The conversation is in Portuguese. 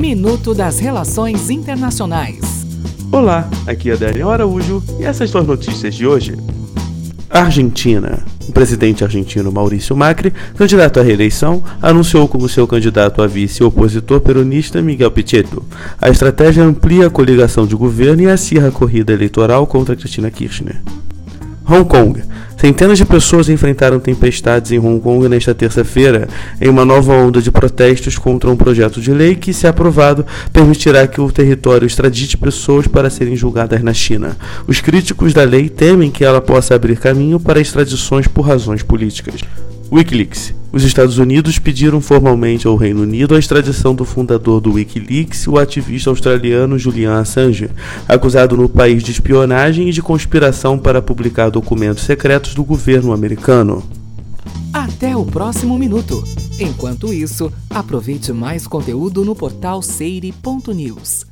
Minuto das Relações Internacionais. Olá, aqui é Daniel Araújo e essas são as notícias de hoje. Argentina. O presidente argentino Maurício Macri, candidato à reeleição, anunciou como seu candidato a vice o opositor peronista Miguel Pichetto. A estratégia amplia a coligação de governo e acirra a corrida eleitoral contra Cristina Kirchner. Hong Kong. Centenas de pessoas enfrentaram tempestades em Hong Kong nesta terça-feira, em uma nova onda de protestos contra um projeto de lei que, se aprovado, permitirá que o território extradite pessoas para serem julgadas na China. Os críticos da lei temem que ela possa abrir caminho para extradições por razões políticas. Wikileaks. Os Estados Unidos pediram formalmente ao Reino Unido a extradição do fundador do Wikileaks, o ativista australiano Julian Assange, acusado no país de espionagem e de conspiração para publicar documentos secretos do governo americano. Até o próximo minuto. Enquanto isso, aproveite mais conteúdo no portal seire.news.